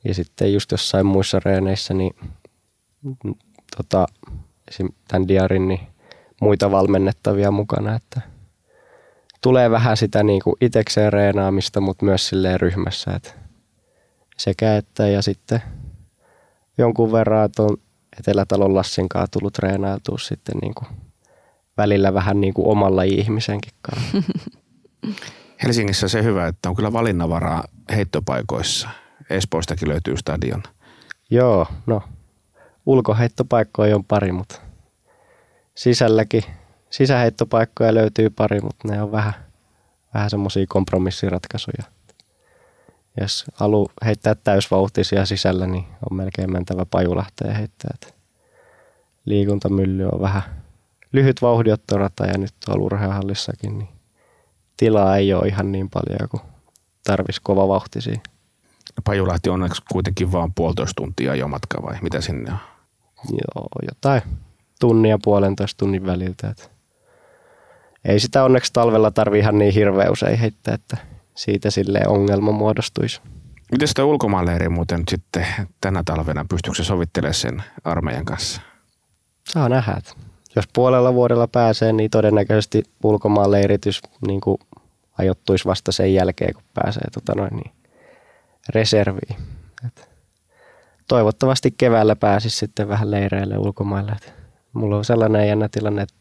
Ja sitten just jossain muissa reeneissä, niin mm, tota, esim. tämän diarin, niin muita valmennettavia mukana, että tulee vähän sitä niin kuin itekseen reenaamista, mutta myös silleen ryhmässä, että sekä että ja sitten jonkun verran tuon Etelätalon Lassin kanssa tullut treenailtua sitten niin kuin välillä vähän niin kuin omalla ihmisenkin kanssa. Helsingissä se hyvä, että on kyllä valinnanvaraa heittopaikoissa. Espoostakin löytyy stadion. Joo, no ulkoheittopaikkoja on pari, mutta sisälläkin sisäheittopaikkoja löytyy pari, mutta ne on vähän, vähän semmoisia kompromissiratkaisuja. jos haluaa heittää täysvauhtisia sisällä, niin on melkein mentävä Pajulahteen heittää. Et liikuntamylly on vähän lyhyt vauhdiottorata ja nyt tuolla urheiluhallissakin, niin tilaa ei ole ihan niin paljon kuin tarvisi kova vauhtisia. Pajulahti on onneksi kuitenkin vaan puolitoista tuntia jo matka vai mitä sinne on? Joo, jotain tunnia puolentoista tunnin väliltä. Et ei sitä onneksi talvella tarvi ihan niin hirveän usein heittää, että siitä sille ongelma muodostuisi. Miten sitä ulkomaanleiri muuten sitten tänä talvena, pystyykö se sovittelemaan sen armeijan kanssa? Saa nähdä. että Jos puolella vuodella pääsee, niin todennäköisesti ulkomaanleiritys niin kuin ajoittuisi vasta sen jälkeen, kun pääsee tota noin, niin reserviin. Et toivottavasti keväällä pääsisi sitten vähän leireille ulkomaille. Et mulla on sellainen jännä tilanne, että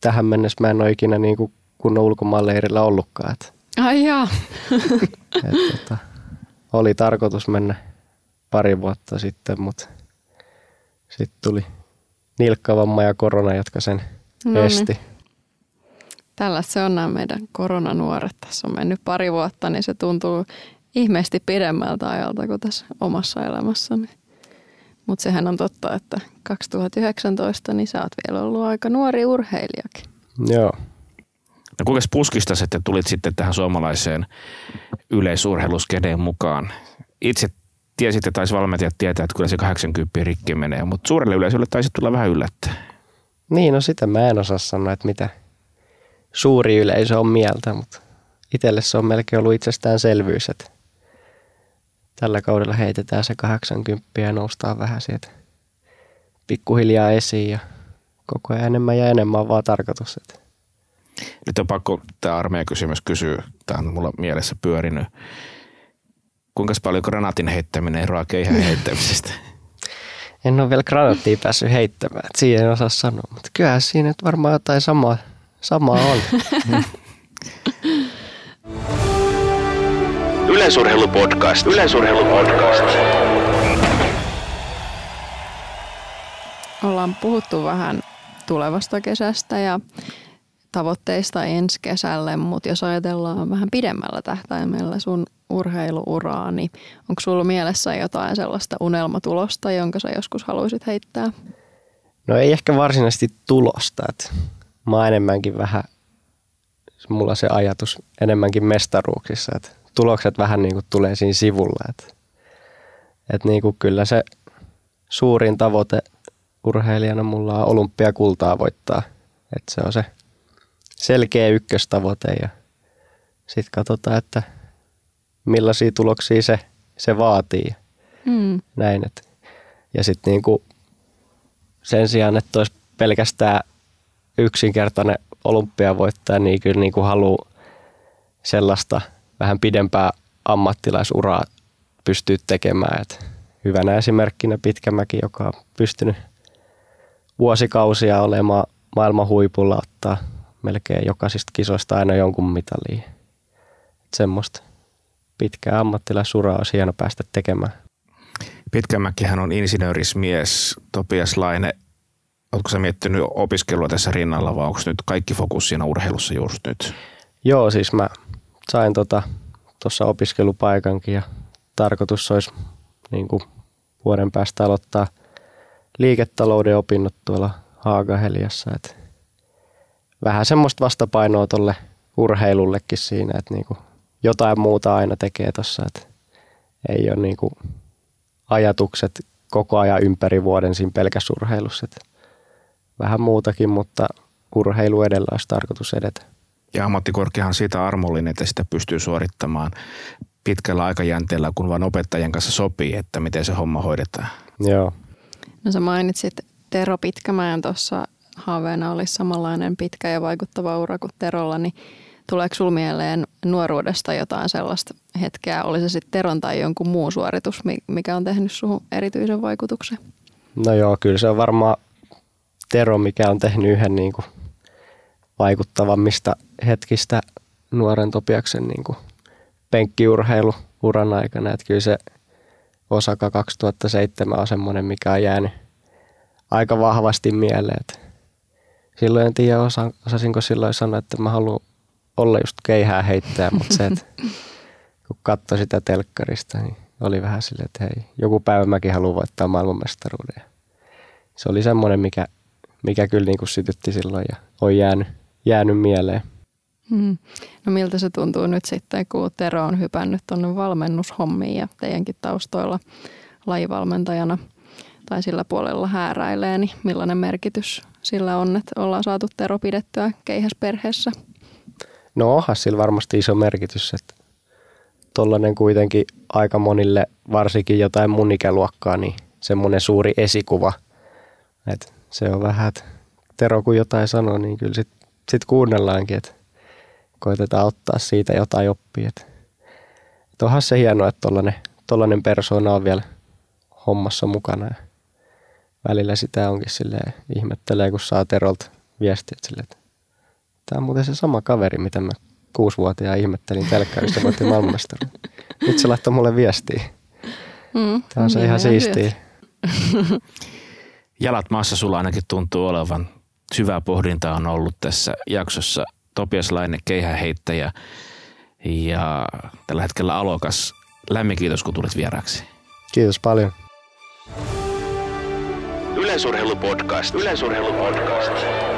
tähän mennessä mä en ole ikinä niin kuin kunnon ulkomaanleirillä ollutkaan. Et, Ai jaa. et, tota, oli tarkoitus mennä pari vuotta sitten, mutta sitten tuli nilkkavamma ja korona, jotka sen No niin. esti. Tällaista se on nämä meidän koronanuoret. Tässä on mennyt pari vuotta, niin se tuntuu ihmeesti pidemmältä ajalta kuin tässä omassa elämässäni. Mutta sehän on totta, että 2019, niin sä oot vielä ollut aika nuori urheilijakin. Joo. No kuinka puskista sitten tulit sitten tähän suomalaiseen yleisurheiluskeneen mukaan? Itse tiesit ja taisi valmentajat tietää, että kyllä se 80 rikki menee, mutta suurelle yleisölle taisi tulla vähän yllättää. Niin, no sitä mä en osaa sanoa, että mitä suuri yleisö on mieltä, mutta itselle se on melkein ollut itsestäänselvyys, että tällä kaudella heitetään se 80 ja noustaan vähän sieltä pikkuhiljaa esiin ja koko ajan enemmän ja enemmän on vaan tarkoitus. Että Nyt on pakko tämä armeijan kysymys kysyä. Tämä on mulla mielessä pyörinyt. Kuinka paljon granaatin heittäminen eroaa keihän heittämisestä? en ole vielä granaattia päässyt heittämään, että siihen en osaa sanoa, mutta kyllähän siinä nyt varmaan jotain samaa, samaa on. Yleisurheilupodcast. Yleisurheilupodcast. Ollaan puhuttu vähän tulevasta kesästä ja tavoitteista ensi kesälle, mutta jos ajatellaan vähän pidemmällä tähtäimellä sun urheiluuraa, niin onko sulla mielessä jotain sellaista unelmatulosta, jonka sä joskus haluaisit heittää? No ei ehkä varsinaisesti tulosta. Että mä oon enemmänkin vähän, mulla se ajatus enemmänkin mestaruuksissa. Että tulokset vähän niin kuin tulee siinä sivulla. Että, että niin kuin kyllä se suurin tavoite urheilijana mulla on olympiakultaa voittaa. Että se on se selkeä ykköstavoite ja sitten katsotaan, että millaisia tuloksia se, se vaatii. Mm. Näin, että. Ja sitten niinku sen sijaan, että olisi pelkästään yksinkertainen olympiavoittaja, niin kyllä niinku haluaa sellaista vähän pidempää ammattilaisuraa pystyä tekemään. Et hyvänä esimerkkinä Pitkämäki, joka on pystynyt vuosikausia olemaan maailman huipulla, ottaa melkein jokaisista kisoista aina jonkun mitaliin. Et semmoista pitkää ammattilaisuraa olisi hieno päästä tekemään. Pitkämäkihän on insinöörismies, Topias Laine. Oletko sä miettinyt opiskelua tässä rinnalla vai onko nyt kaikki fokus siinä urheilussa just nyt? Joo, siis mä sain tuossa tota, opiskelupaikankin ja tarkoitus olisi niin kuin vuoden päästä aloittaa liiketalouden opinnot tuolla Haagaheliassa. Et vähän semmoista vastapainoa tuolle urheilullekin siinä, että niin jotain muuta aina tekee tuossa, ei ole niin kuin ajatukset koko ajan ympäri vuoden siinä pelkässä urheilussa. Että vähän muutakin, mutta urheilu edellä olisi tarkoitus edetä. Ja ammattikorkeahan siitä armollinen, että sitä pystyy suorittamaan pitkällä aikajänteellä, kun vain opettajien kanssa sopii, että miten se homma hoidetaan. Joo. No sä mainitsit Tero Pitkämäen tuossa haaveena olisi samanlainen pitkä ja vaikuttava ura kuin Terolla, niin tuleeko sinulla mieleen nuoruudesta jotain sellaista hetkeä, oli se sitten Teron tai jonkun muun suoritus, mikä on tehnyt suhun erityisen vaikutuksen? No joo, kyllä se on varmaan Tero, mikä on tehnyt yhden niin kuin vaikuttavammista hetkistä nuoren Topiaksen niin kuin penkkiurheilu uran aikana. Että kyllä se Osaka 2007 on semmoinen, mikä on jäänyt aika vahvasti mieleen. Että silloin en tiedä, osa, osasinko silloin sanoa, että mä haluan olla just keihää heittää, mutta se, että kun katsoi sitä telkkarista, niin oli vähän silleen, että hei, joku päivä mäkin haluan voittaa maailmanmestaruuden. Se oli semmoinen, mikä, mikä kyllä niin kuin sytytti silloin ja on jäänyt, jäänyt mieleen. Hmm. No miltä se tuntuu nyt sitten, kun Tero on hypännyt tuonne valmennushommiin ja teidänkin taustoilla lajivalmentajana tai sillä puolella hääräilee, niin millainen merkitys sillä on, että ollaan saatu Tero pidettyä keihäsperheessä? No onhan sillä varmasti iso merkitys, että tollainen kuitenkin aika monille, varsinkin jotain mun ikäluokkaa, niin semmoinen suuri esikuva. Et se on vähän, että Tero kun jotain sanoo, niin kyllä sitten sit kuunnellaankin, että koitetaan ottaa siitä jotain oppia. Et, onhan se hienoa, että tollainen, tollainen persoona on vielä hommassa mukana. Ja välillä sitä onkin silleen, ihmettelee, kun saa Terolta viestiä, silleen, että tämä on muuten se sama kaveri, mitä mä kuusivuotiaan ihmettelin telkkarissa, voitti maailmanmestaruuden. Nyt se laittoi mulle viestiä. Mm, Tämä on se ihan siistiä. Jalat maassa sulla ainakin tuntuu olevan. Syvää pohdintaa on ollut tässä jaksossa. Topias Laine, keihäheittäjä ja tällä hetkellä alokas. Lämmin kiitos, kun tulit vieraaksi. Kiitos paljon. Yleisurheilupodcast. Yleisurheilupodcast.